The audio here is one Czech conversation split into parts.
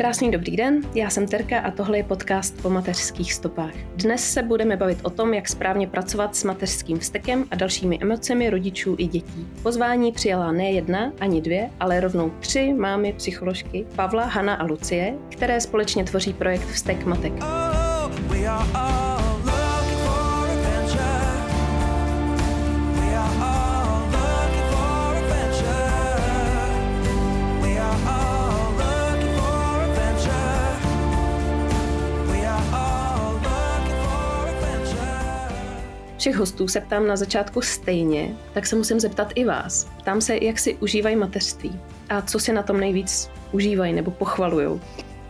Krásný dobrý den, já jsem Terka a tohle je podcast po mateřských stopách. Dnes se budeme bavit o tom, jak správně pracovat s mateřským vztekem a dalšími emocemi rodičů i dětí. Pozvání přijala ne jedna ani dvě, ale rovnou tři mámy psycholožky Pavla, Hana a Lucie, které společně tvoří projekt Vztek matek. Oh, Všech hostů se ptám na začátku stejně, tak se musím zeptat i vás. Ptám se, jak si užívají mateřství a co si na tom nejvíc užívají nebo pochvalují.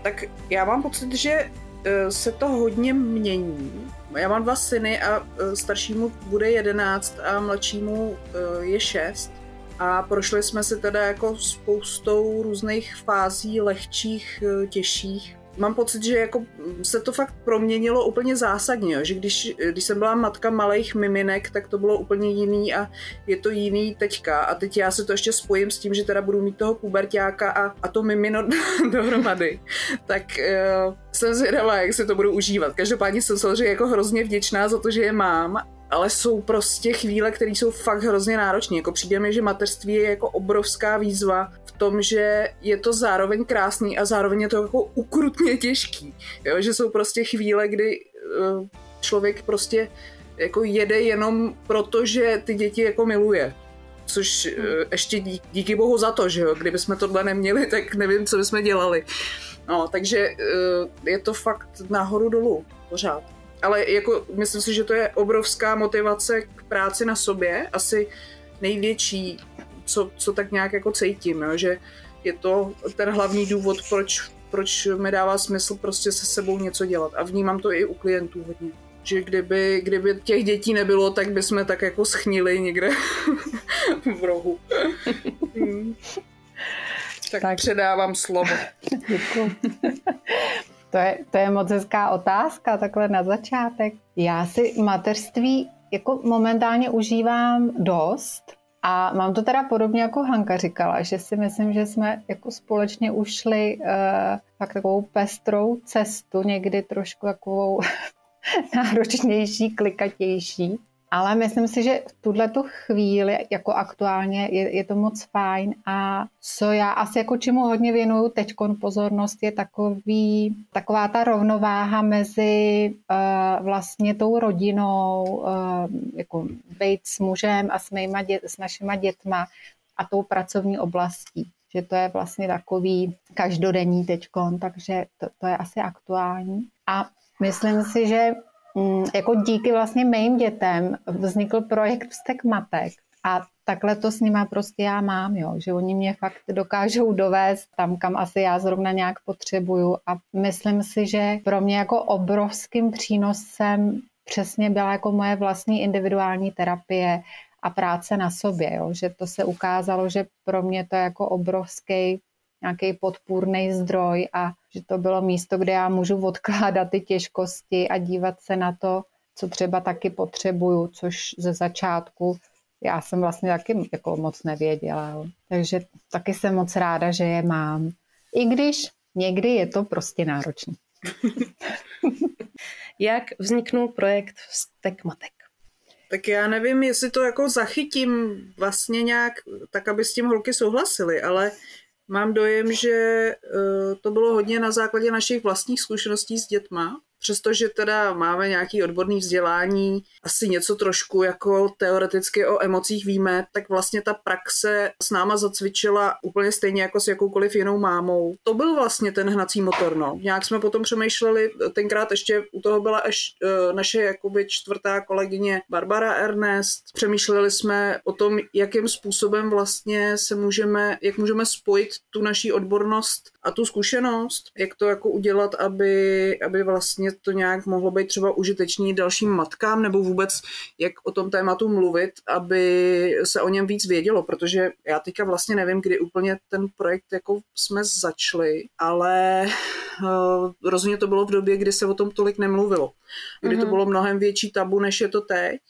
Tak já mám pocit, že e, se to hodně mění. Já mám dva syny a e, staršímu bude jedenáct a mladšímu e, je šest. A prošli jsme si teda jako spoustou různých fází, lehčích, těžších mám pocit, že jako se to fakt proměnilo úplně zásadně, jo? že když, když jsem byla matka malých miminek, tak to bylo úplně jiný a je to jiný teďka a teď já se to ještě spojím s tím, že teda budu mít toho pubertáka a, a to mimino dohromady, tak uh, jsem zvědavá, jak se to budu užívat. Každopádně jsem samozřejmě jako hrozně vděčná za to, že je mám ale jsou prostě chvíle, které jsou fakt hrozně náročné. Jako přijde mi, že mateřství je jako obrovská výzva v tom, že je to zároveň krásný a zároveň je to jako ukrutně těžký. Jo? Že jsou prostě chvíle, kdy uh, člověk prostě jako jede jenom proto, že ty děti jako miluje. Což uh, ještě dí, díky bohu za to, že jo, kdyby jsme tohle neměli, tak nevím, co bychom dělali. No, takže uh, je to fakt nahoru dolů pořád ale jako myslím si, že to je obrovská motivace k práci na sobě, asi největší, co, co tak nějak jako cítím, jo? že je to ten hlavní důvod, proč, proč mi dává smysl prostě se sebou něco dělat a vnímám to i u klientů hodně. Že kdyby, kdyby těch dětí nebylo, tak bychom tak jako schnili někde v rohu. hmm. tak, tak předávám slovo. Děkuji. To je, to je moc hezká otázka, takhle na začátek. Já si mateřství jako momentálně užívám dost a mám to teda podobně jako Hanka říkala, že si myslím, že jsme jako společně ušli uh, tak takovou pestrou cestu, někdy trošku takovou náročnější, klikatější. Ale myslím si, že v tuhle tu chvíli, jako aktuálně, je, je to moc fajn a co já asi jako čemu hodně věnuju teď pozornost je takový, taková ta rovnováha mezi uh, vlastně tou rodinou, uh, jako být s mužem a s, mýma dě, s našima dětma a tou pracovní oblastí. Že to je vlastně takový každodenní teďkon, takže to, to je asi aktuální. A myslím si, že jako díky vlastně mým dětem vznikl projekt Vztek matek a takhle to s nima prostě já mám, jo, že oni mě fakt dokážou dovést tam, kam asi já zrovna nějak potřebuju. A myslím si, že pro mě jako obrovským přínosem přesně byla jako moje vlastní individuální terapie a práce na sobě, jo, že to se ukázalo, že pro mě to je jako obrovský nějaký podpůrný zdroj a že to bylo místo, kde já můžu odkládat ty těžkosti a dívat se na to, co třeba taky potřebuju, což ze začátku já jsem vlastně taky jako moc nevěděla. Jo. Takže taky jsem moc ráda, že je mám. I když někdy je to prostě náročné. Jak vzniknul projekt Vztek matek? Tak já nevím, jestli to jako zachytím vlastně nějak tak, aby s tím holky souhlasily, ale Mám dojem, že eh, to bylo hodně na základě našich vlastních zkušeností s dětma, přestože teda máme nějaký odborný vzdělání, asi něco trošku jako teoreticky o emocích víme, tak vlastně ta praxe s náma zacvičila úplně stejně jako s jakoukoliv jinou mámou. To byl vlastně ten hnací motor, no. Nějak jsme potom přemýšleli, tenkrát ještě u toho byla až uh, naše jakoby čtvrtá kolegyně Barbara Ernest. Přemýšleli jsme o tom, jakým způsobem vlastně se můžeme, jak můžeme spojit tu naší odbornost a tu zkušenost, jak to jako udělat, aby, aby vlastně to nějak mohlo být třeba užitečný dalším matkám, nebo vůbec jak o tom tématu mluvit, aby se o něm víc vědělo, protože já teďka vlastně nevím, kdy úplně ten projekt jako jsme začali, ale uh, rozhodně to bylo v době, kdy se o tom tolik nemluvilo. Kdy mm-hmm. to mhm. bylo mnohem větší tabu, než je to teď.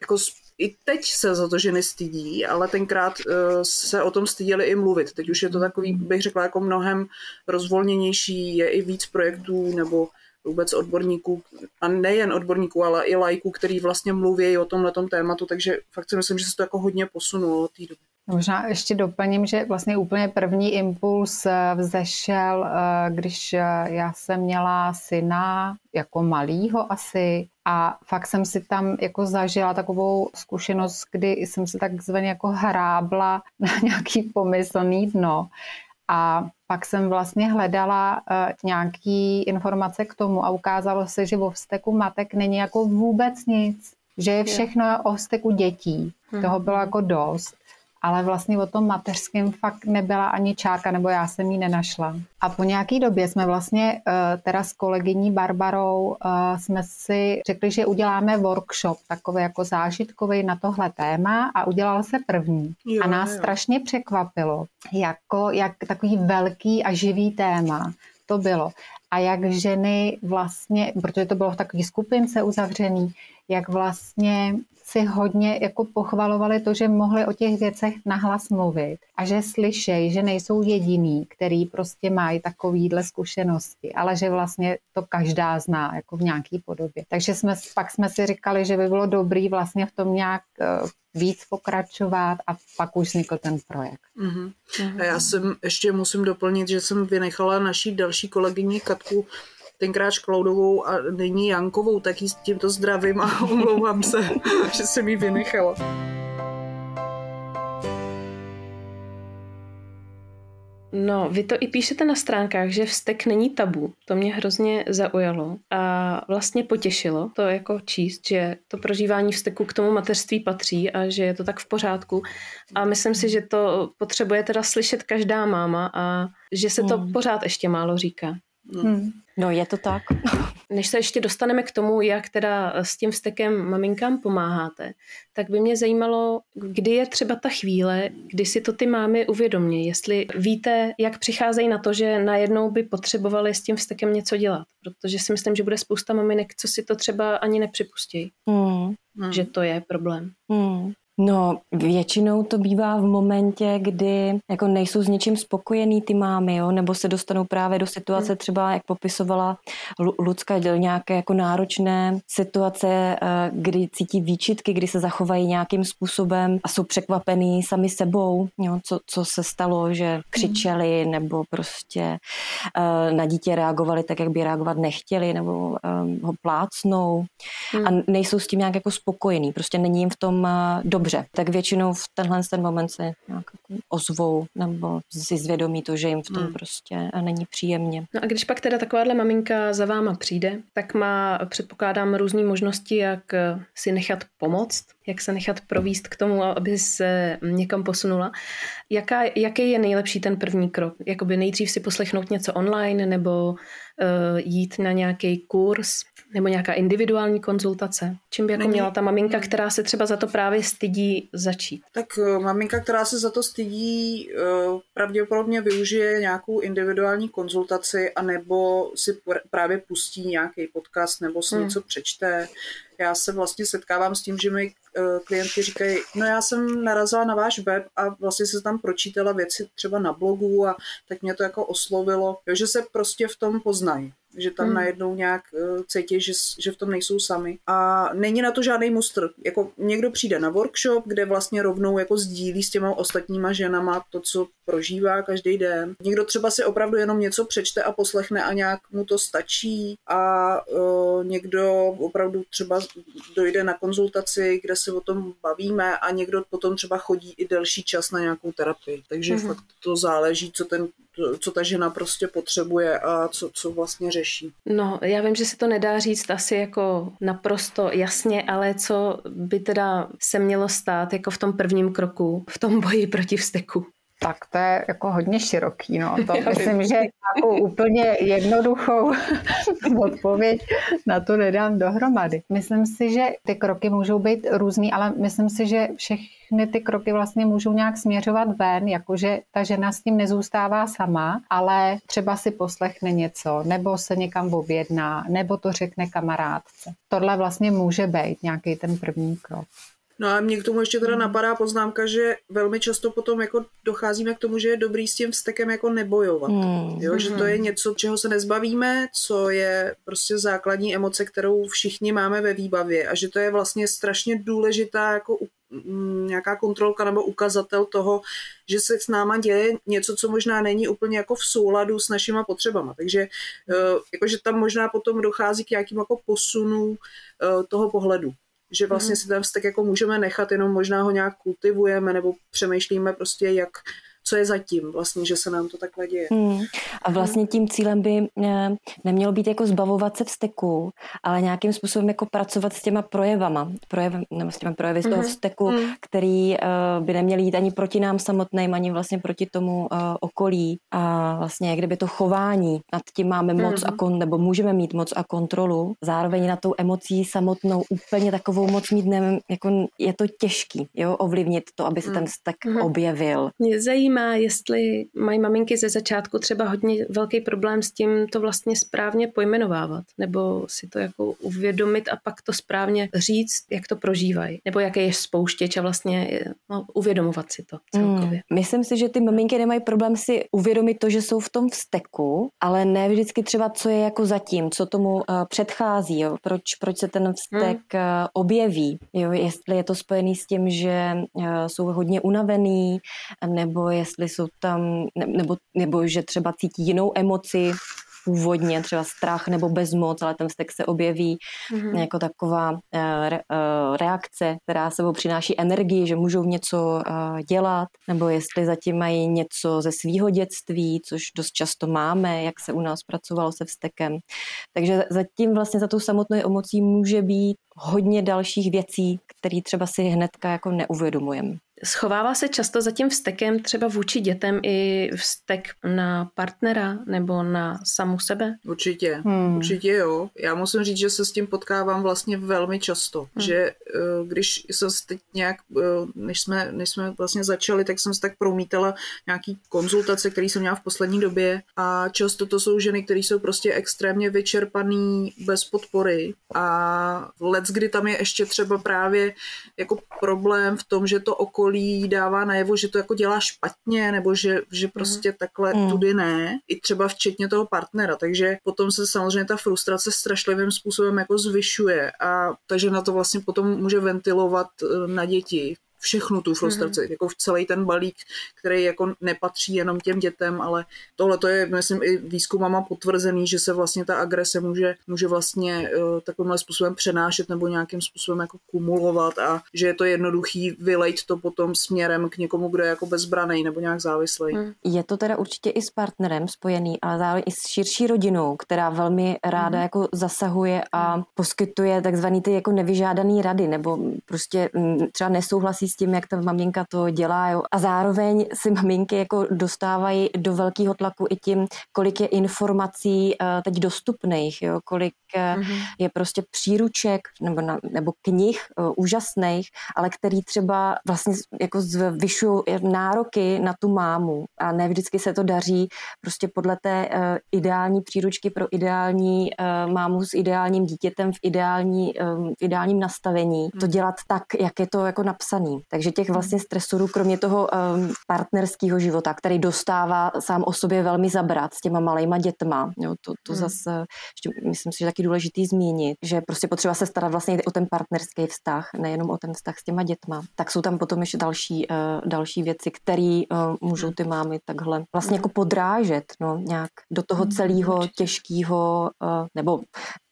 Jako i teď se za to ženy stydí, ale tenkrát uh, se o tom styděli i mluvit. Teď už je to takový, bych řekla, jako mnohem rozvolněnější, je i víc projektů nebo vůbec odborníků, a nejen odborníků, ale i lajků, který vlastně mluví o tomhle tématu, takže fakt si myslím, že se to jako hodně posunulo od té doby. Možná ještě doplním, že vlastně úplně první impuls eh, vzešel, eh, když já jsem měla syna jako malýho asi a fakt jsem si tam jako zažila takovou zkušenost, kdy jsem se takzvaně jako hrábla na nějaký pomyslný dno. A pak jsem vlastně hledala uh, nějaký informace k tomu a ukázalo se, že o vzteku matek není jako vůbec nic. Že je všechno o vzteku dětí. Toho bylo mhm. jako dost ale vlastně o tom mateřském fakt nebyla ani čárka, nebo já jsem ji nenašla. A po nějaký době jsme vlastně eh, teda s kolegyní Barbarou eh, jsme si řekli, že uděláme workshop takový jako zážitkový na tohle téma a udělal se první. Jo, a nás jo. strašně překvapilo, jako, jak takový velký a živý téma to bylo. A jak ženy vlastně, protože to bylo v takové skupince uzavřený, jak vlastně si hodně jako pochvalovali to, že mohli o těch věcech nahlas mluvit a že slyšejí, že nejsou jediný, který prostě mají takovýhle zkušenosti, ale že vlastně to každá zná jako v nějaký podobě. Takže jsme, pak jsme si říkali, že by bylo dobrý vlastně v tom nějak eh, víc pokračovat a pak už vznikl ten projekt. Uh-huh. A já jsem ještě musím doplnit, že jsem vynechala naší další kolegyni Katku tenkrát Škloudovou a nyní Jankovou, tak jí s tímto zdravím a omlouvám se, že jsem jí vynechala. No, vy to i píšete na stránkách, že vztek není tabu. To mě hrozně zaujalo a vlastně potěšilo to jako číst, že to prožívání vzteku k tomu mateřství patří a že je to tak v pořádku. A myslím si, že to potřebuje teda slyšet každá máma a že se to hmm. pořád ještě málo říká. Hmm. No, je to tak. Než se ještě dostaneme k tomu, jak teda s tím vstekem maminkám pomáháte, tak by mě zajímalo, kdy je třeba ta chvíle, kdy si to ty mámy uvědomí, jestli víte, jak přicházejí na to, že najednou by potřebovali s tím vstekem něco dělat. Protože si myslím, že bude spousta maminek, co si to třeba ani nepřipustí, hmm. že to je problém. Hmm. No, většinou to bývá v momentě, kdy jako nejsou s něčím spokojený ty mámy, jo? nebo se dostanou právě do situace, hmm. třeba jak popisovala Lucka, nějaké jako náročné situace, eh, kdy cítí výčitky, kdy se zachovají nějakým způsobem a jsou překvapený sami sebou, jo? Co, co se stalo, že křičeli nebo prostě uh, na dítě reagovali tak, jak by reagovat nechtěli, nebo um, ho plácnou hmm. a nejsou s tím nějak jako spokojení, prostě není jim v tom dobře dobře, tak většinou v tenhle ten moment se nějak jako ozvou nebo si zvědomí to, že jim v tom hmm. prostě není příjemně. No a když pak teda takováhle maminka za váma přijde, tak má, předpokládám, různé možnosti, jak eh, si nechat pomoct, jak se nechat províst k tomu, aby se někam posunula. Jaká, jaký je nejlepší ten první krok? Jakoby nejdřív si poslechnout něco online nebo jít na nějaký kurz nebo nějaká individuální konzultace? Čím by jako Není. měla ta maminka, která se třeba za to právě stydí začít? Tak uh, maminka, která se za to stydí, uh, pravděpodobně využije nějakou individuální konzultaci anebo si pr- právě pustí nějaký podcast nebo si hmm. něco přečte. Já se vlastně setkávám s tím, že mi klienti říkají, no já jsem narazila na váš web a vlastně se tam pročítala věci třeba na blogu a tak mě to jako oslovilo, jo, že se prostě v tom poznají. Že tam hmm. najednou nějak uh, cítí, že, že v tom nejsou sami. A není na to žádný mustr. Jako někdo přijde na workshop, kde vlastně rovnou jako sdílí s těma ostatníma ženama to, co prožívá každý den. Někdo třeba si opravdu jenom něco přečte a poslechne a nějak mu to stačí a uh, někdo opravdu třeba dojde na konzultaci, kde se o tom bavíme a někdo potom třeba chodí i delší čas na nějakou terapii. Takže mm-hmm. fakt to záleží, co ten co ta žena prostě potřebuje a co, co vlastně řeší. No, já vím, že se to nedá říct asi jako naprosto jasně, ale co by teda se mělo stát jako v tom prvním kroku, v tom boji proti vzteku? Tak to je jako hodně široký, no. To Já myslím, že jako úplně jednoduchou odpověď na to nedám dohromady. Myslím si, že ty kroky můžou být různý, ale myslím si, že všechny ty kroky vlastně můžou nějak směřovat ven, jakože ta žena s tím nezůstává sama, ale třeba si poslechne něco, nebo se někam objedná, nebo to řekne kamarádce. Tohle vlastně může být nějaký ten první krok. No a mě k tomu ještě teda napadá poznámka, že velmi často potom jako docházíme k tomu, že je dobrý s tím vztekem jako nebojovat. Mm. Jo, že to je hmm. něco, čeho se nezbavíme, co je prostě základní emoce, kterou všichni máme ve výbavě a že to je vlastně strašně důležitá jako nějaká kontrolka nebo ukazatel toho, že se s náma děje něco, co možná není úplně jako v souladu s našima potřebama. Takže eh, jakože tam možná potom dochází k nějakým jako posunu eh, toho pohledu že vlastně mm. si ten vztek jako můžeme nechat, jenom možná ho nějak kultivujeme nebo přemýšlíme prostě, jak co je zatím vlastně, že se nám to takhle děje. Hmm. A vlastně tím cílem by eh, nemělo být jako zbavovat se vzteku, ale nějakým způsobem jako pracovat s těma projevama, projev, nebo s těma projevy z toho mhm. vzteku, hmm. který uh, by neměl jít ani proti nám samotným, ani vlastně proti tomu uh, okolí. A vlastně kdyby to chování, nad tím máme moc hmm. a kon, nebo můžeme mít moc a kontrolu, zároveň na tou emocí samotnou úplně takovou moc mít nevím, jako je to těžký, jo, ovlivnit to, aby se hmm. ten vztek hmm. objevil. Mě zajímá, zajímá, jestli mají maminky ze začátku třeba hodně velký problém s tím to vlastně správně pojmenovávat, nebo si to jako uvědomit a pak to správně říct, jak to prožívají, nebo jaký je spouštěč a vlastně no, uvědomovat si to celkově. Hmm. Myslím si, že ty maminky nemají problém si uvědomit to, že jsou v tom vzteku, ale ne vždycky třeba, co je jako zatím, co tomu uh, předchází, jo? Proč, proč se ten vztek hmm. uh, objeví, jo? jestli je to spojený s tím, že uh, jsou hodně unavený, nebo je jestli jsou tam, nebo, nebo že třeba cítí jinou emoci, původně třeba strach nebo bezmoc, ale ten vztek se objeví mm-hmm. jako taková uh, re, uh, reakce, která sebou přináší energii, že můžou něco uh, dělat, nebo jestli zatím mají něco ze svého dětství, což dost často máme, jak se u nás pracovalo se vztekem. Takže zatím vlastně za tou samotnou emocí může být hodně dalších věcí, které třeba si hnedka jako neuvědomujeme. Schovává se často za tím vztekem třeba vůči dětem i vztek na partnera nebo na samu sebe? Určitě, hmm. určitě jo. Já musím říct, že se s tím potkávám vlastně velmi často, hmm. že eh, když jsem teď nějak, eh, než jsme, než jsme vlastně začali, tak jsem se tak promítala nějaký konzultace, které jsem měla v poslední době a často to jsou ženy, které jsou prostě extrémně vyčerpaný bez podpory a let, kdy tam je ještě třeba právě jako problém v tom, že to okolí okolí dává najevo, že to jako dělá špatně, nebo že, že mhm. prostě takhle mm. tudy ne, i třeba včetně toho partnera, takže potom se samozřejmě ta frustrace strašlivým způsobem jako zvyšuje a takže na to vlastně potom může ventilovat eh, na děti všechnu tu frustraci, mm-hmm. jako v celý ten balík, který jako nepatří jenom těm dětem, ale tohle to je, myslím, i výzkumama potvrzený, že se vlastně ta agrese může, může vlastně uh, takovýmhle způsobem přenášet nebo nějakým způsobem jako kumulovat a že je to jednoduchý vylejt to potom směrem k někomu, kdo je jako bezbraný nebo nějak závislý. Mm. Je to teda určitě i s partnerem spojený, ale zároveň i s širší rodinou, která velmi ráda mm. jako zasahuje a mm. poskytuje takzvaný ty jako nevyžádaný rady nebo prostě mm, třeba nesouhlasí s tím, jak ta maminka to dělá. Jo. A zároveň si maminky jako dostávají do velkého tlaku i tím, kolik je informací uh, teď dostupných, jo, kolik mm-hmm. je prostě příruček nebo, na, nebo knih uh, úžasných, ale který třeba vlastně jako zvyšují nároky na tu mámu a ne vždycky se to daří prostě podle té uh, ideální příručky pro ideální uh, mámu s ideálním dítětem v, ideální, v ideálním nastavení to mhm. dělat tak, jak je to jako napsaný. Takže těch vlastně stresů, kromě toho um, partnerského života, který dostává sám o sobě velmi zabrat s těma malejma dětma, jo, to, to hmm. zase, ještě, myslím si, že taky důležitý zmínit, že prostě potřeba se starat vlastně o ten partnerský vztah, nejenom o ten vztah s těma dětma. Tak jsou tam potom ještě další, uh, další věci, které uh, můžou ty mámy takhle vlastně jako podrážet, no, nějak do toho hmm, celého těžkého, uh, nebo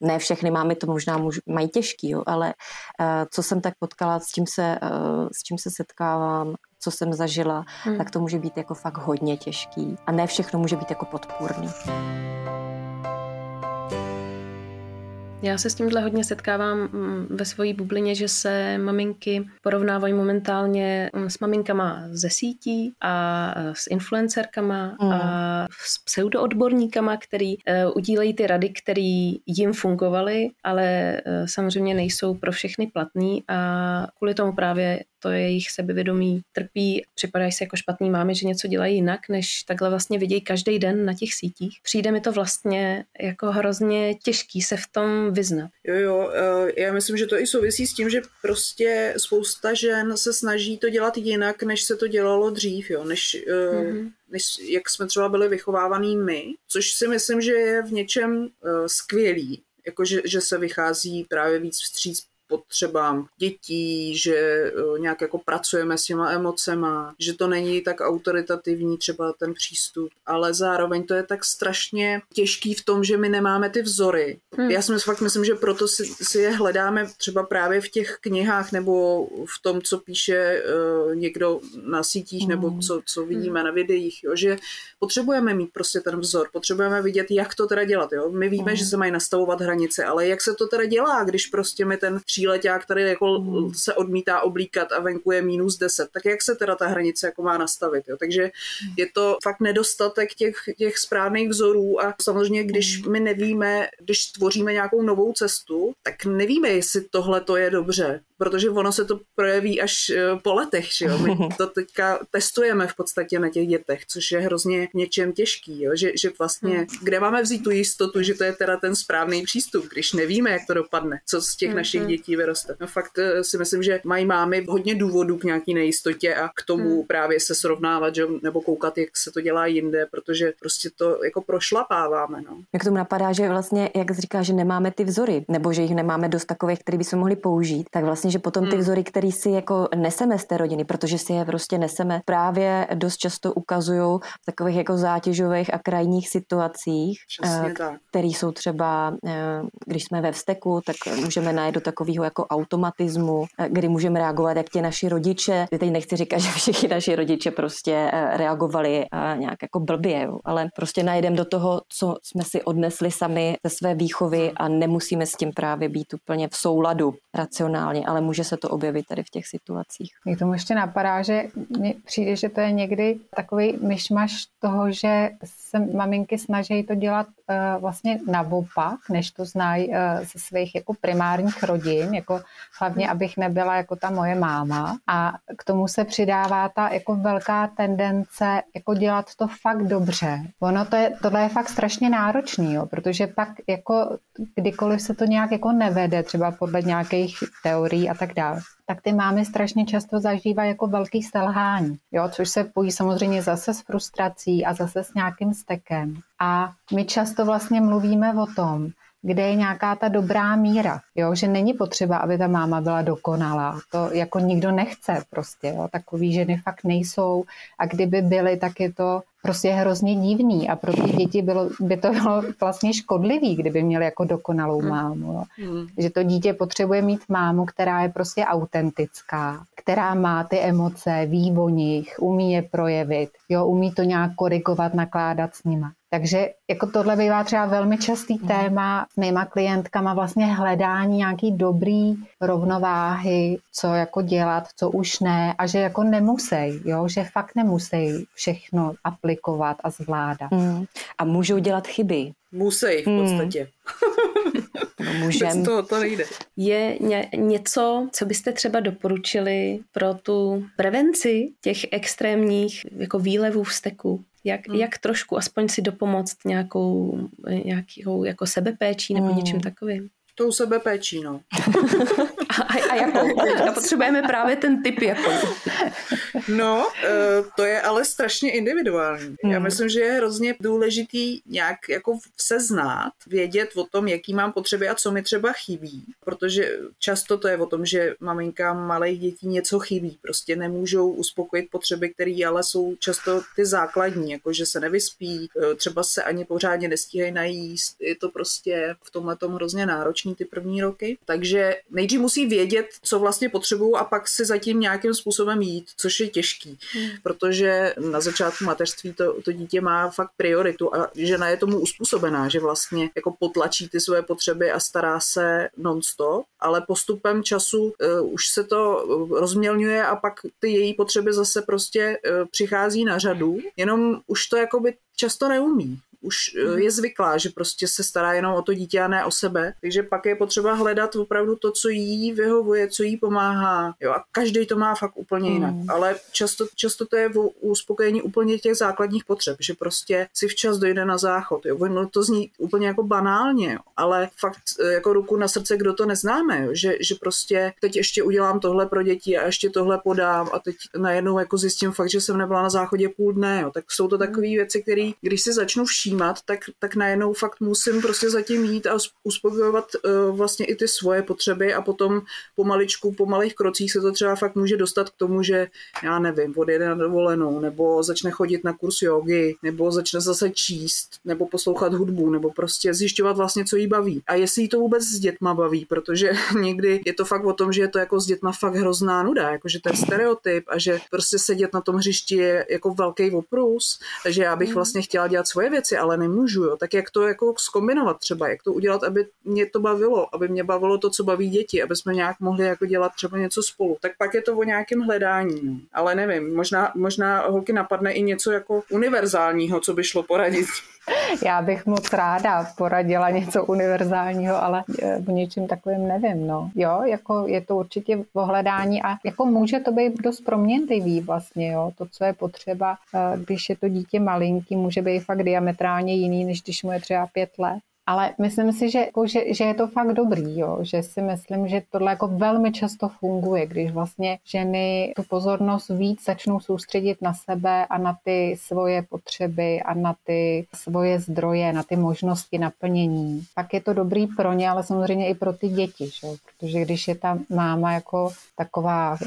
ne všechny mámy to možná můž, mají těžký, jo, ale uh, co jsem tak potkala, s čím se, uh, s čím se setkávám, co jsem zažila, hmm. tak to může být jako fakt hodně těžký. A ne všechno může být jako podpůrný. Já se s tímhle hodně setkávám mm, ve své bublině, že se maminky porovnávají momentálně mm, s maminkama ze sítí a s influencerkama mm. a s pseudoodborníkama, který uh, udílejí ty rady, které jim fungovaly, ale uh, samozřejmě nejsou pro všechny platný a kvůli tomu právě to jejich sebevědomí trpí, připadají se jako špatný mámy, že něco dělají jinak, než takhle vlastně vidějí každý den na těch sítích. Přijde mi to vlastně jako hrozně těžký se v tom vyznat. Jo, jo, eh, já myslím, že to i souvisí s tím, že prostě spousta žen se snaží to dělat jinak, než se to dělalo dřív, jo, než, mm-hmm. než jak jsme třeba byli vychovávaný my, což si myslím, že je v něčem eh, skvělý, jako že, že se vychází právě víc vstříc potřebám dětí, že eh, nějak jako pracujeme s těma emocema, že to není tak autoritativní třeba ten přístup, ale zároveň to je tak strašně těžký v tom, že my nemáme ty vzory. Hmm. Já si fakt myslím, že proto si, si je hledáme třeba právě v těch knihách nebo v tom, co píše uh, někdo na sítích hmm. nebo co, co vidíme hmm. na videích, jo, že potřebujeme mít prostě ten vzor, potřebujeme vidět, jak to teda dělat. Jo. My víme, hmm. že se mají nastavovat hranice, ale jak se to teda dělá, když prostě mi ten tříleták tady jako mm. se odmítá oblíkat a venku je minus 10, tak jak se teda ta hranice jako má nastavit, jo? Takže je to fakt nedostatek těch, těch správných vzorů a samozřejmě, když mm. my nevíme, když tvoříme nějakou novou cestu, tak nevíme, jestli tohle to je dobře, protože ono se to projeví až e, po letech, že jo? My to teďka testujeme v podstatě na těch dětech, což je hrozně něčem těžký, jo? Že, že vlastně, mm. kde máme vzít tu jistotu, že to je teda ten správný přístup, když nevíme, jak to dopadne, co z těch našich dětí dětí vyroste. No fakt eh, si myslím, že mají mámy hodně důvodů k nějaký nejistotě a k tomu hmm. právě se srovnávat, že, nebo koukat, jak se to dělá jinde, protože prostě to jako prošlapáváme. No. Jak tomu napadá, že vlastně, jak říká, že nemáme ty vzory, nebo že jich nemáme dost takových, které bychom mohli použít, tak vlastně, že potom ty hmm. vzory, které si jako neseme z té rodiny, protože si je prostě neseme, právě dost často ukazují v takových jako zátěžových a krajních situacích, eh, které jsou třeba, eh, když jsme ve vzteku, tak můžeme najít do takového takového jako automatismu, eh, kdy můžeme reagovat, jak ti naši rodiče. Teď nechci říkat, že všichni naši rodiče prostě eh, reagovali eh, nějak jako blbě, ale prostě najdeme do toho, co jsme si odnesli sami ze své výchovy a nemusíme s tím právě být úplně v souladu racionálně, ale může se to objevit tady v těch situacích. Mě tomu ještě napadá, že mi přijde, že to je někdy takový myšmaš toho, že se maminky snaží to dělat uh, vlastně naopak, než to znají uh, ze svých jako primárních rodin, jako hlavně, hmm. abych nebyla jako ta moje máma. A k tomu se přidává ta jako velká tendence jako dělat to fakt dobře. Ono to je, tohle je fakt strašně náročný, jo, protože pak jako kdykoliv se to nějak jako nevede, třeba podle nějakých teorií a tak dále, tak ty mámy strašně často zažívají jako velký selhání, jo, což se pojí samozřejmě zase s frustrací a zase s nějakým stekem. A my často vlastně mluvíme o tom, kde je nějaká ta dobrá míra, jo? že není potřeba, aby ta máma byla dokonalá. To jako nikdo nechce prostě, jo? takový ženy fakt nejsou a kdyby byly, tak je to prostě hrozně divný a pro ty děti bylo, by to bylo vlastně škodlivý, kdyby měli jako dokonalou hmm. mámu. Jo? Hmm. Že to dítě potřebuje mít mámu, která je prostě autentická, která má ty emoce, ví o nich, umí je projevit, jo, umí to nějak korigovat, nakládat s nima. Takže jako tohle bývá třeba velmi častý mm. téma s mýma klientkama, vlastně hledání nějaký dobrý rovnováhy, co jako dělat, co už ne a že jako nemusí, jo, že fakt nemusí všechno aplikovat a zvládat. Mm. A můžou dělat chyby. Musí v hmm. podstatě. Mm. můžem. to, to nejde. Je ně, něco, co byste třeba doporučili pro tu prevenci těch extrémních jako výlevů vzteku? Jak, hmm. jak trošku aspoň si dopomoct nějakou, nějakou jako sebepéčí nebo hmm. něčím takovým? Tou sebepéčí, no. A, a, a jakou? A potřebujeme právě ten typ jakou. No, eh, to je ale strašně individuální. Já hmm. myslím, že je hrozně důležitý nějak jako se znát, vědět o tom, jaký mám potřeby a co mi třeba chybí. Protože často to je o tom, že maminkám malých dětí něco chybí. Prostě nemůžou uspokojit potřeby, které ale jsou často ty základní, jako že se nevyspí, eh, třeba se ani pořádně nestíhají najíst. Je to prostě v tomhle tom hrozně náročný ty první roky. Takže nejdřív musí vědět, co vlastně potřebují a pak si zatím nějakým způsobem jít, což je těžký, hmm. protože na začátku mateřství to, to dítě má fakt prioritu a žena je tomu uspůsobená, že vlastně jako potlačí ty své potřeby a stará se non-stop, ale postupem času uh, už se to rozmělňuje a pak ty její potřeby zase prostě uh, přichází na řadu, jenom už to jakoby často neumí už eh, mhm. je zvyklá, že prostě se stará jenom o to dítě a ne o sebe. Takže pak je potřeba hledat opravdu to, co jí vyhovuje, co jí pomáhá. Jo, a každý to má fakt úplně jinak. Mm. Ale často, často to je v uspokojení úplně těch základních potřeb, že prostě si včas dojde na záchod. Jo. No to zní úplně jako banálně, jo. ale fakt eh, jako ruku na srdce, kdo to neznáme, jo. Že, že prostě teď ještě udělám tohle pro děti a ještě tohle podám a teď najednou jako zjistím fakt, že jsem nebyla na záchodě půl dne. Jo. Tak jsou to takové věci, které, když si začnu všímat, všímat, tak, tak najednou fakt musím prostě zatím jít a uspokojovat uh, vlastně i ty svoje potřeby a potom pomaličku, po malých krocích se to třeba fakt může dostat k tomu, že já nevím, odjede na dovolenou, nebo začne chodit na kurz jogy, nebo začne zase číst, nebo poslouchat hudbu, nebo prostě zjišťovat vlastně, co jí baví. A jestli jí to vůbec s dětma baví, protože někdy je to fakt o tom, že je to jako s dětma fakt hrozná nuda, jakože ten stereotyp a že prostě sedět na tom hřišti je jako velký oprus, takže já bych mhm. vlastně chtěla dělat svoje věci, ale nemůžu, jo. Tak jak to jako skombinovat třeba, jak to udělat, aby mě to bavilo, aby mě bavilo to, co baví děti, aby jsme nějak mohli jako dělat třeba něco spolu. Tak pak je to o nějakém hledání, no. Ale nevím, možná, možná holky napadne i něco jako univerzálního, co by šlo poradit. Já bych moc ráda poradila něco univerzálního, ale e, o něčem takovým nevím, no. Jo, jako je to určitě ohledání a jako může to být dost proměnlivý vlastně, jo. To, co je potřeba, e, když je to dítě malinký, může být fakt diametrálně jiný, než když mu je třeba pět let ale myslím si, že, jako, že, že je to fakt dobrý, jo? že si myslím, že tohle jako velmi často funguje, když vlastně ženy tu pozornost víc začnou soustředit na sebe a na ty svoje potřeby a na ty svoje zdroje, na ty možnosti naplnění. Pak je to dobrý pro ně, ale samozřejmě i pro ty děti, že? protože když je ta máma jako taková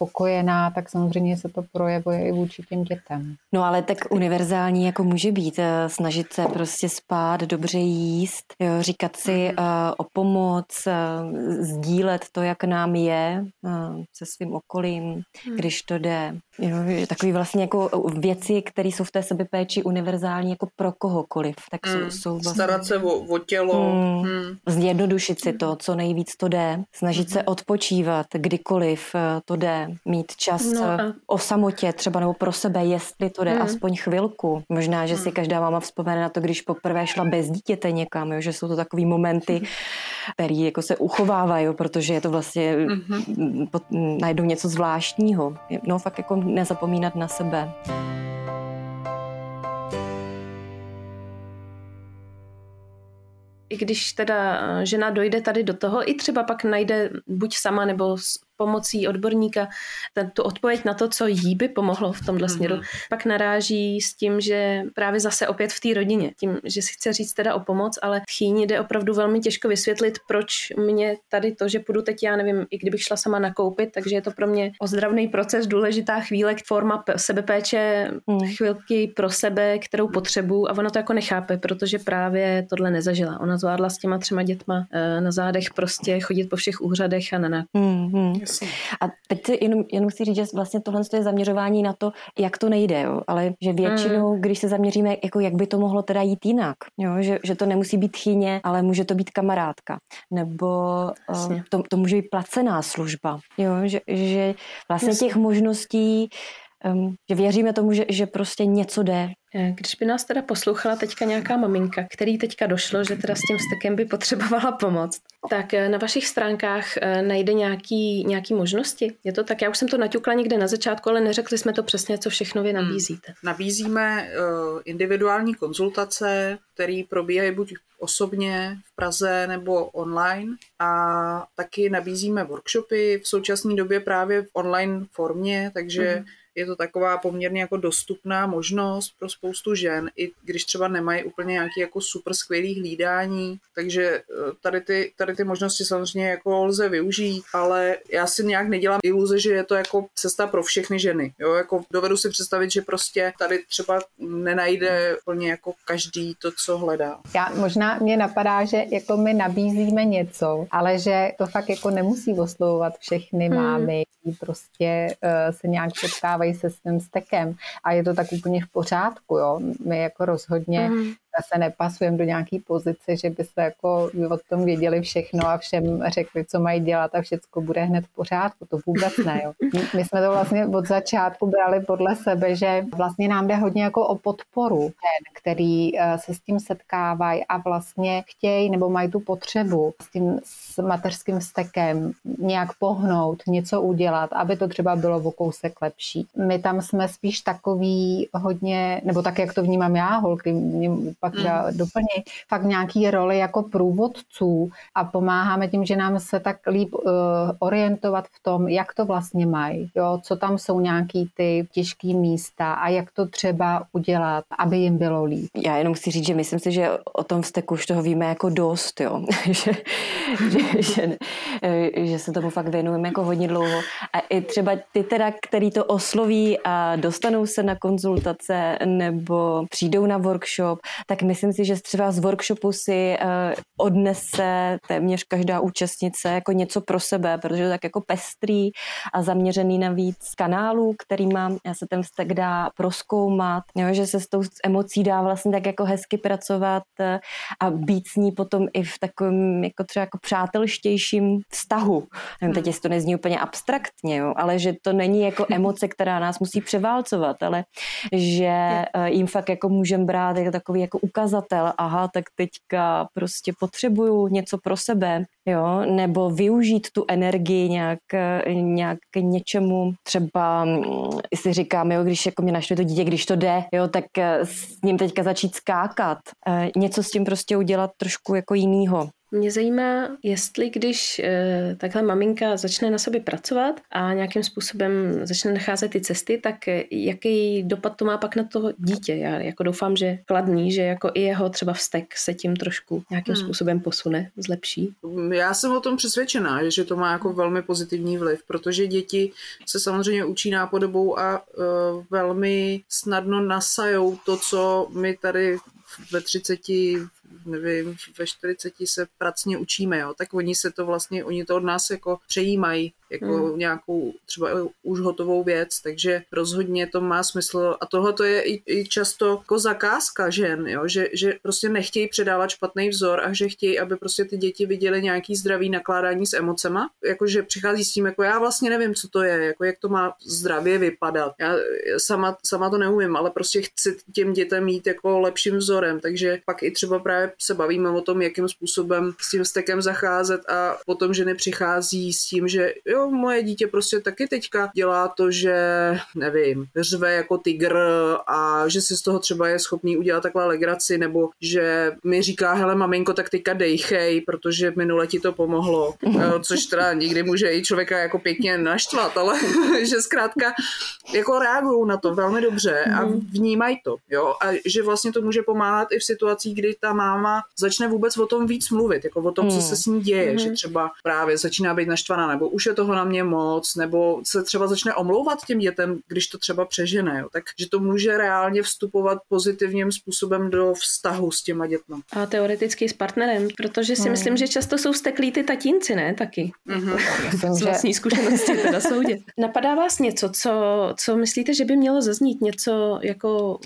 spokojená, tak samozřejmě se to projevuje i vůči těm dětem. No ale tak univerzální jako může být, eh, snažit se prostě spát, dobře jíst, jo, říkat si uh, o pomoc, uh, sdílet to, jak nám je uh, se svým okolím, hmm. když to jde. Jo, takový vlastně jako věci, které jsou v té sebepéči univerzální jako pro kohokoliv. Tak jsou, hmm. jsou vlastně... Starat se o, o tělo. Hmm. Hmm. Zjednodušit si to, co nejvíc to jde. Snažit hmm. se odpočívat, kdykoliv to jde mít čas no a... o samotě třeba nebo pro sebe, jestli to jde mm. aspoň chvilku. Možná, že si hmm. každá máma vzpomene na to, když poprvé šla bez dítěte někam, jo, že jsou to takové momenty, které jako se uchovávají, protože je to vlastně mm-hmm. najednou něco zvláštního. No fakt jako nezapomínat na sebe. i když teda žena dojde tady do toho, i třeba pak najde buď sama nebo pomocí odborníka ten, tu odpověď na to, co jí by pomohlo v tomhle mm-hmm. směru, pak naráží s tím, že právě zase opět v té rodině, tím, že si chce říct teda o pomoc, ale chýni jde opravdu velmi těžko vysvětlit, proč mě tady to, že půjdu teď, já nevím, i kdybych šla sama nakoupit, takže je to pro mě ozdravný proces, důležitá chvíle, forma sebepéče, mm. chvilky pro sebe, kterou potřebuju a ona to jako nechápe, protože právě tohle nezažila. Ona zvládla s těma třema dětma eh, na zádech prostě chodit po všech úřadech a na mm-hmm. A teď si jenom, jenom chci říct, že vlastně tohle je zaměřování na to, jak to nejde, jo? ale že většinou, mm. když se zaměříme, jako jak by to mohlo teda jít jinak, jo? Že, že to nemusí být chyně, ale může to být kamarádka, nebo uh, to, to může být placená služba, jo? Že, že vlastně Jasně. těch možností um, že věříme tomu, že, že prostě něco jde. Eh, když by nás teda poslouchala teďka nějaká maminka, který teďka došlo, že teda s tím vztekem by potřebovala pomoc, tak eh, na vašich stránkách eh, najde nějaký, nějaký možnosti? Je to tak? Já už jsem to naťukla někde na začátku, ale neřekli jsme to přesně, co všechno vy hmm. nabízíte. Hmm. Nabízíme uh, individuální konzultace, které probíhají buď osobně v Praze nebo online a taky nabízíme workshopy v současné době právě v online formě, takže hmm je to taková poměrně jako dostupná možnost pro spoustu žen, i když třeba nemají úplně nějaký jako super skvělý hlídání, takže eh, tady ty, tady ty možnosti samozřejmě jako lze využít, ale já si nějak nedělám iluze, že je to jako cesta pro všechny ženy, jo, jako dovedu si představit, že prostě tady třeba nenajde úplně jako každý to, co hledá. Já možná mě napadá, že jako my nabízíme něco, ale že to fakt jako nemusí oslovovat všechny hmm. mámy, prostě uh, se nějak setkávají se svým stekem a je to tak úplně v pořádku, jo. My jako rozhodně mm se nepasujeme do nějaký pozice, že by se jako o tom věděli všechno a všem řekli, co mají dělat a všechno bude hned v pořádku. To vůbec ne. Jo. My jsme to vlastně od začátku brali podle sebe, že vlastně nám jde hodně jako o podporu ten, který eh, se s tím setkávají a vlastně chtějí nebo mají tu potřebu s tím s mateřským vztekem nějak pohnout, něco udělat, aby to třeba bylo o kousek lepší. My tam jsme spíš takový hodně, nebo tak, jak to vnímám já, holky, pak mm. doplní, fakt nějaký roli jako průvodců a pomáháme tím, že nám se tak líp uh, orientovat v tom, jak to vlastně mají, jo, co tam jsou nějaký ty těžké místa a jak to třeba udělat, aby jim bylo líp. Já jenom chci říct, že myslím si, že o tom vzteku už toho víme jako dost, jo. že, že, že, že se tomu fakt věnujeme jako hodně dlouho. A i třeba ty teda, který to osloví a dostanou se na konzultace nebo přijdou na workshop, tak myslím si, že třeba z workshopu si uh, odnese téměř každá účastnice jako něco pro sebe, protože je tak jako pestrý a zaměřený na víc kanálů, já se ten vztek dá proskoumat, jo, že se s tou emocí dá vlastně tak jako hezky pracovat uh, a být s ní potom i v takovém jako třeba jako přátelštějším vztahu. Nevím, teď jestli to nezní úplně abstraktně, jo, ale že to není jako emoce, která nás musí převálcovat, ale že uh, jim fakt jako můžeme brát jako takový jako ukazatel, aha, tak teďka prostě potřebuju něco pro sebe, jo, nebo využít tu energii nějak, nějak k něčemu, třeba mm, si říkám, jo, když jako mě naštve to dítě, když to jde, jo, tak eh, s ním teďka začít skákat, eh, něco s tím prostě udělat trošku jako jinýho. Mě zajímá, jestli když e, takhle maminka začne na sobě pracovat a nějakým způsobem začne nacházet ty cesty, tak e, jaký dopad to má pak na to dítě? Já jako doufám, že kladný, že jako i jeho třeba vztek se tím trošku nějakým hmm. způsobem posune, zlepší. Já jsem o tom přesvědčená, že to má jako velmi pozitivní vliv, protože děti se samozřejmě učí nápodobou a e, velmi snadno nasajou to, co my tady ve 30, nevím, ve 40 se pracně učíme, jo, tak oni se to vlastně, oni to od nás jako přejímají jako hmm. nějakou třeba už hotovou věc, takže rozhodně to má smysl a tohle to je i, i často jako zakázka žen, jo? Že, že prostě nechtějí předávat špatný vzor a že chtějí, aby prostě ty děti viděly nějaký zdravý nakládání s emocema, jakože přichází s tím, jako já vlastně nevím, co to je, jako jak to má zdravě vypadat. Já sama, sama to neumím, ale prostě chci těm dětem mít jako lepším vzorem, takže pak i třeba právě se bavíme o tom, jakým způsobem s tím stekem zacházet a potom ženy přichází s tím, že jo, moje dítě prostě taky teďka dělá to, že nevím, řve jako tygr a že si z toho třeba je schopný udělat takhle legraci, nebo že mi říká, hele maminko, tak teďka dejchej, protože minule ti to pomohlo, mhm. což teda nikdy může i člověka jako pěkně naštvat, ale že zkrátka jako reagují na to velmi dobře a mhm. vnímají to, jo, a že vlastně to může pomáhat i v situacích, kdy ta máma začne vůbec o tom víc mluvit, jako o tom, co se s ní děje, že mhm. třeba právě začíná být naštvaná, nebo už je toho toho na mě moc, nebo se třeba začne omlouvat těm dětem, když to třeba přežene, jo. takže to může reálně vstupovat pozitivním způsobem do vztahu s těma dětmi. A teoreticky s partnerem, protože si hmm. myslím, že často jsou steklí ty tatínci, ne? Taky. Mm-hmm. Z vlastní zkušenosti teda soudě. Napadá vás něco, co, co myslíte, že by mělo zaznít? Něco jako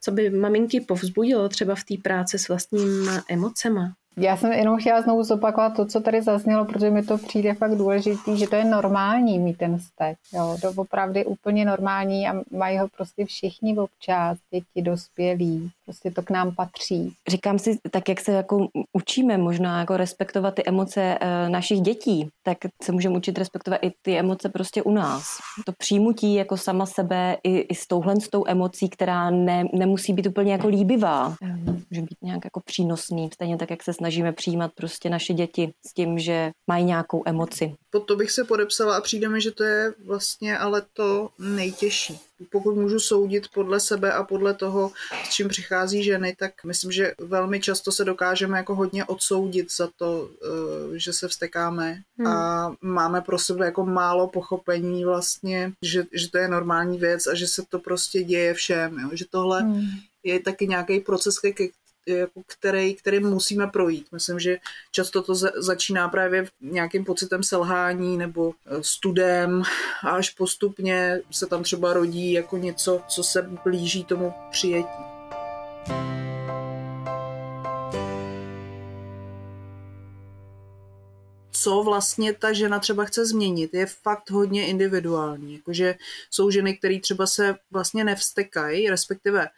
co by maminky povzbudilo třeba v té práci s vlastníma emocema? Já jsem jenom chtěla znovu zopakovat to, co tady zaznělo, protože mi to přijde fakt důležitý, že to je normální mít ten vztek. Jo. To opravdu úplně normální a mají ho prostě všichni občas, děti, dospělí. Prostě to k nám patří. Říkám si, tak jak se jako učíme možná jako respektovat ty emoce e, našich dětí, tak se můžeme učit respektovat i ty emoce prostě u nás. To přijmutí jako sama sebe i, i s touhle s tou emocí, která ne, nemusí být úplně jako líbivá. Může být nějak jako přínosný, stejně tak, jak se snažíme přijímat prostě naše děti s tím, že mají nějakou emoci. Pod to bych se podepsala a přijde mi, že to je vlastně ale to nejtěžší. Pokud můžu soudit podle sebe a podle toho, s čím přichází ženy, tak myslím, že velmi často se dokážeme jako hodně odsoudit za to, eh, že se vstekáme hmm. a máme pro sebe jako málo pochopení vlastně, že, že to je normální věc a že se to prostě děje všem, jo? že tohle hmm je taky nějaký proces, ke, jako který, který musíme projít. Myslím, že často to začíná právě nějakým pocitem selhání nebo eh, studem a až postupně se tam třeba rodí jako něco, co se blíží tomu přijetí. co vlastně ta žena třeba chce změnit, je fakt hodně individuální. Jakože jsou ženy, které třeba se vlastně nevstekají, respektive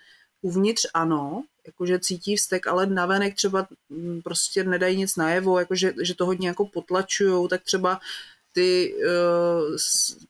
uvnitř ano, jakože cítí vztek, ale navenek třeba mm, prostě nedají nic najevo, jakože že to hodně jako potlačujou, tak třeba ty uh,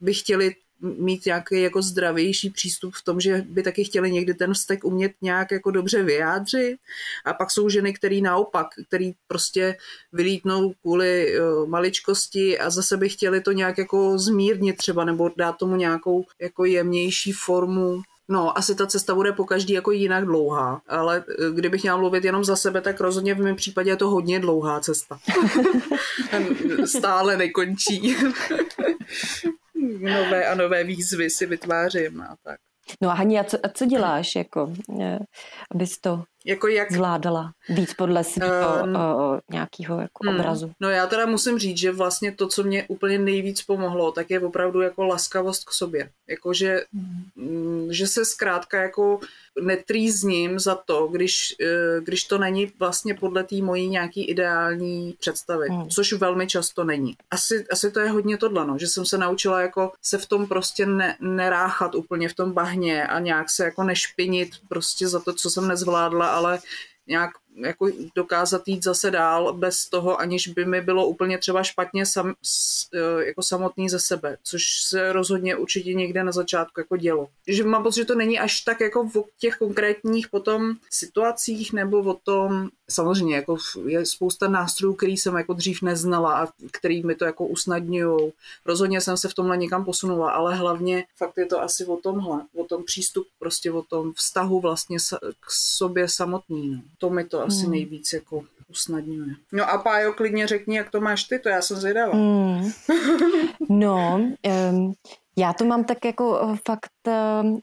by chtěli mít nějaký jako zdravější přístup v tom, že by taky chtěli někdy ten vztek umět nějak jako dobře vyjádřit. A pak jsou ženy, který naopak, který prostě vylítnou kvůli uh, maličkosti a zase by chtěli to nějak jako zmírnit třeba nebo dát tomu nějakou jako jemnější formu No, asi ta cesta bude po každý jako jinak dlouhá, ale eh, kdybych měla mluvit jenom za sebe, tak rozhodně v mém případě je to hodně dlouhá cesta. Stále nekončí. nové a nové výzvy si vytvářím a tak. No a Hani, a co, a co děláš, jako, eh, abys to jako jak... zvládala víc podle svého um, uh, nějakého jako hmm. obrazu? No já teda musím říct, že vlastně to, co mě úplně nejvíc pomohlo, tak je opravdu jako laskavost k sobě. Jakože, hmm. že se zkrátka jako netrýzním za to, když, eh, když to není vlastně podle té mojí nějaký ideální představy, hmm. což velmi často není. Asi, asi to je hodně tohle, no, že jsem se naučila jako se v tom prostě ne, neráchat úplně v tom bahně a nějak se jako nešpinit prostě za to, co jsem nezvládla, ale nějak jako dokázat jít zase dál bez toho, aniž by mi bylo úplně třeba špatně sam, e, jako samotný ze sebe, což se rozhodně určitě někde na začátku jako dělo. Že mám pocit, že to není až tak jako v těch konkrétních potom situacích nebo o tom, samozřejmě jako je spousta nástrojů, který jsem jako dřív neznala a který mi to jako usnadňují. Rozhodně jsem se v tomhle někam posunula, ale hlavně fakt je to asi o tomhle, o tom přístup, prostě o tom vztahu vlastně k sobě samotný. To mi to asi hmm. nejvíc jako usnadňuje. No a Pájo, klidně řekni, jak to máš ty, to já jsem zvědavá. Hmm. No, um, já to mám tak jako eh, fakt uh,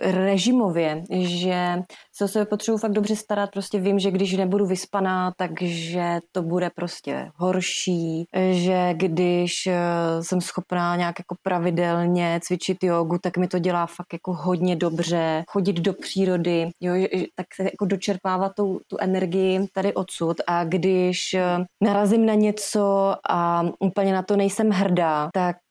režimově, že se o sebe potřebuji fakt dobře starat, prostě vím, že když nebudu vyspaná, takže to bude prostě horší, že když uh, jsem schopná nějak jako pravidelně cvičit jogu, tak mi to dělá fakt jako hodně dobře, chodit do přírody, jo, tak se jako dočerpávat tu, tu energii tady odsud. A když narazím na něco a úplně na to nejsem hrdá, tak Eh,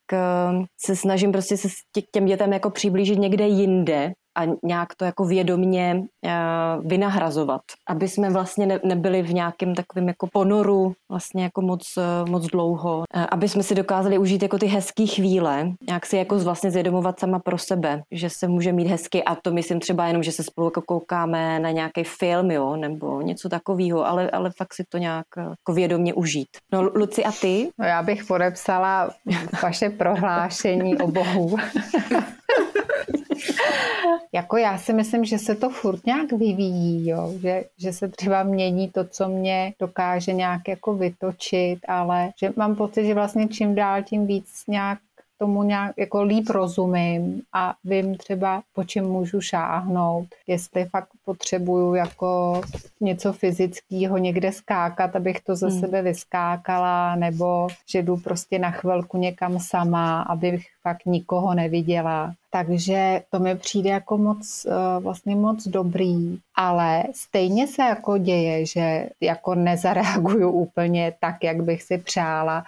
se snažím prostě se k těm dětem jako přiblížit někde jinde a nějak to jako vědomně uh, vynahrazovat, aby jsme vlastně ne, nebyli v nějakém takovém jako ponoru vlastně jako moc, uh, moc dlouho, uh, aby jsme si dokázali užít jako ty hezké chvíle, nějak si jako vlastně zvědomovat sama pro sebe, že se může mít hezky a to myslím třeba jenom, že se spolu jako koukáme na nějaký film, jo, nebo něco takového, ale, ale fakt si to nějak jako vědomně užít. No Luci a ty? No já bych podepsala vaše prohlášení o Bohu. jako já si myslím, že se to furt nějak vyvíjí, jo? Že, že se třeba mění to, co mě dokáže nějak jako vytočit, ale že mám pocit, že vlastně čím dál tím víc nějak tomu nějak jako líp rozumím a vím třeba, po čem můžu šáhnout, jestli fakt potřebuju jako něco fyzického někde skákat, abych to ze hmm. sebe vyskákala, nebo že jdu prostě na chvilku někam sama, abych fakt nikoho neviděla. Takže to mi přijde jako moc, eh, vlastně moc dobrý, ale stejně se jako děje, že jako nezareaguju úplně tak, jak bych si přála.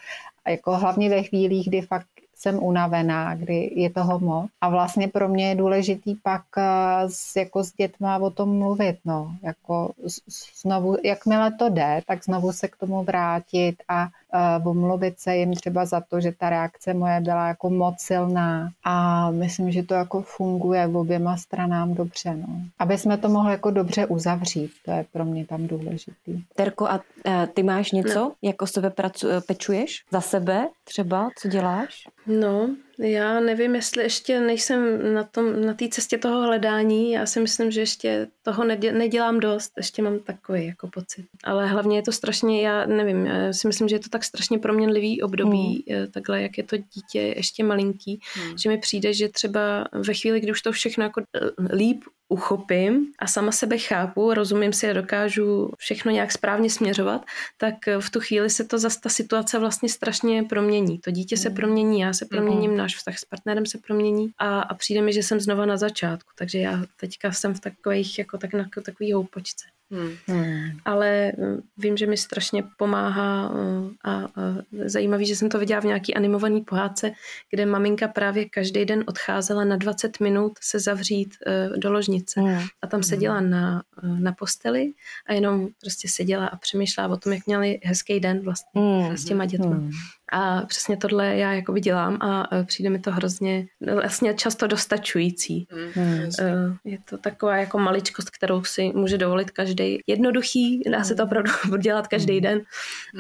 Jako hlavně ve chvílích, kdy fakt jsem unavená, kdy je toho moc. A vlastně pro mě je důležitý pak eh, s, jako s dětma o tom mluvit, no. Jako znovu, jakmile to jde, tak znovu se k tomu vrátit a omluvit se jim třeba za to, že ta reakce moje byla jako moc silná a myslím, že to jako funguje v oběma stranám dobře, no. Aby jsme to mohli jako dobře uzavřít, to je pro mě tam důležitý. Terko, a uh, ty máš něco, no. jako sebe pracu, pečuješ za sebe třeba, co děláš? No, já nevím, jestli ještě nejsem na tom, na té cestě toho hledání. Já si myslím, že ještě toho nedělám dost. Ještě mám takový jako pocit. Ale hlavně je to strašně, já nevím, já si myslím, že je to tak strašně proměnlivý období, hmm. takhle, jak je to dítě ještě malinký, hmm. že mi přijde, že třeba ve chvíli, kdy už to všechno jako eh, líp uchopím a sama sebe chápu, rozumím si a dokážu všechno nějak správně směřovat, tak v tu chvíli se to zase ta situace vlastně strašně promění. To dítě se hmm. promění, já se proměním, mm. náš vztah s partnerem se promění a, a přijde mi, že jsem znova na začátku. Takže já teďka jsem v takových, jako tak na takový houpočce. Hmm. Hmm. Ale eh, vím, že mi strašně pomáhá eh, a, a zajímavý, že jsem to viděla v nějaký animovaný pohádce, kde maminka právě každý den odcházela na 20 minut se zavřít uh, do ložnice hmm. a tam seděla hmm. na, na posteli a jenom prostě seděla a přemýšlela o tom, jak měli hezký den vlastně hmm. s těma dětma. Hmm. A přesně tohle já jako dělám a přijde mi to hrozně vlastně často dostačující. Mm. Je to taková jako maličkost, kterou si může dovolit každý. Jednoduchý, dá se to hmm. opravdu dělat každý hmm. den.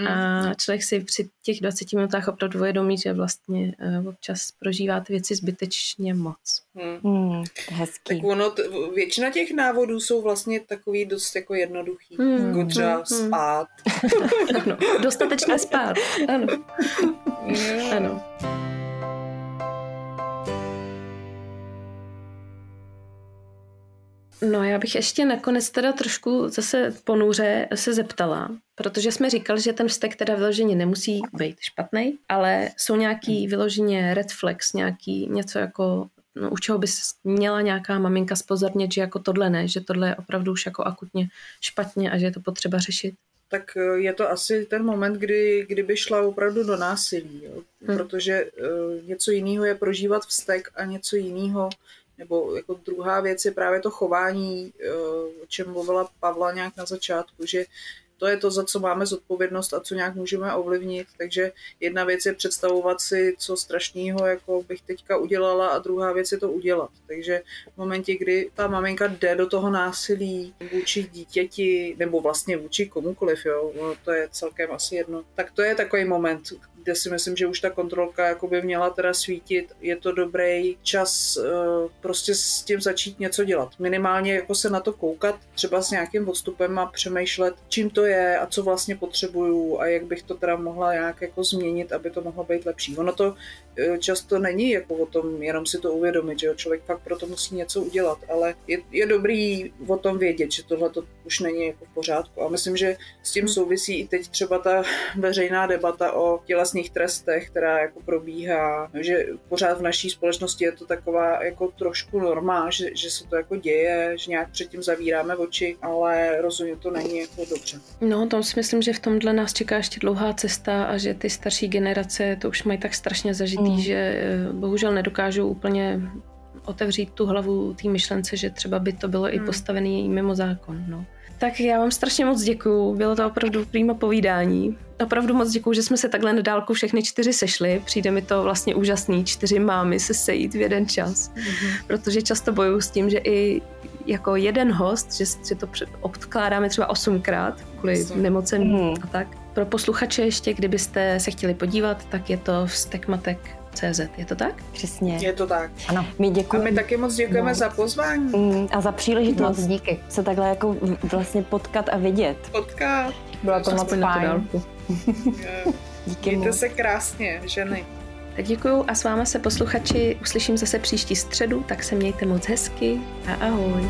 A člověk si při těch 20 minutách opravdu uvědomí, že vlastně občas prožívá ty věci zbytečně moc. Mm. Mm, hezký. Tak ono, t- většina těch návodů jsou vlastně takový dost jako jednoduchý. Mm. Jako třeba mm. spát. ano, dostatečně spát. Ano. Ano. No já bych ještě nakonec teda trošku zase ponuře se zeptala, protože jsme říkali, že ten vztek teda vyloženě nemusí být špatný, ale jsou nějaký vyloženě red flags, nějaký něco jako no, u čeho by měla nějaká maminka spozornit, že jako tohle ne, že tohle je opravdu už jako akutně špatně a že je to potřeba řešit? Tak eh, je to asi ten moment, kdy, kdyby šla opravdu do násilí, jo? Hmm. protože uh, něco jiného je prožívat vztek a něco jiného nebo jako druhá věc je právě to chování, eh, o čem mluvila Pavla nějak na začátku, že to je to, za co máme zodpovědnost a co nějak můžeme ovlivnit. Takže jedna věc je představovat si, co strašného jako bych teďka udělala a druhá věc je to udělat. Takže v momentě, kdy ta maminka jde do toho násilí vůči dítěti nebo vlastně vůči komukoliv, jo, no, to je celkem asi jedno, tak to je takový moment, kde si myslím, že už ta kontrolka jako by měla teda svítit. Je to dobrý čas uh, prostě s tím začít něco dělat. Minimálně jako se na to koukat, třeba s nějakým odstupem a přemýšlet, čím to je a co vlastně potřebuju a jak bych to teda mohla nějak jako změnit, aby to mohlo být lepší. Ono to uh, často není jako o tom jenom si to uvědomit, že jo? člověk fakt proto musí něco udělat, ale je, je dobrý o tom vědět, že tohle to už není jako v pořádku. A myslím, že s tím souvisí i teď třeba ta veřejná debata o tělesné tělesných trestech, která jako probíhá, že pořád v naší společnosti je to taková jako trošku norma, že, že se to jako děje, že nějak předtím zavíráme oči, ale rozhodně to není jako dobře. No, to si myslím, že v tomhle nás čeká ještě dlouhá cesta a že ty starší generace to už mají tak strašně zažitý, mm. že eh, bohužel nedokážou úplně otevřít tu hlavu té myšlence, že třeba by to bylo mm. i hmm. postavený mimo zákon. No. Tak já vám strašně moc děkuju, bylo to opravdu prýma povídání. Opravdu moc děkuju, že jsme se takhle na dálku všechny čtyři sešli. Přijde mi to vlastně úžasný, čtyři mámy se sejít v jeden čas. Mm-hmm. Protože často bojuju s tím, že i jako jeden host, že si to odkládáme třeba osmkrát kvůli Myslím. nemocem mm-hmm. a tak. Pro posluchače ještě, kdybyste se chtěli podívat, tak je to vztekmatek CZ. Je to tak? Přesně. Je to tak. Ano. My děkujeme. A my taky moc děkujeme no. za pozvání. Mm, a za příležitost. No, díky. Se takhle jako vlastně potkat a vidět. Potkat. Bylo to moc fajn. Díky Mějte moc. se krásně, ženy. Tak děkuju a s váma se posluchači uslyším zase příští středu, tak se mějte moc hezky a ahoj.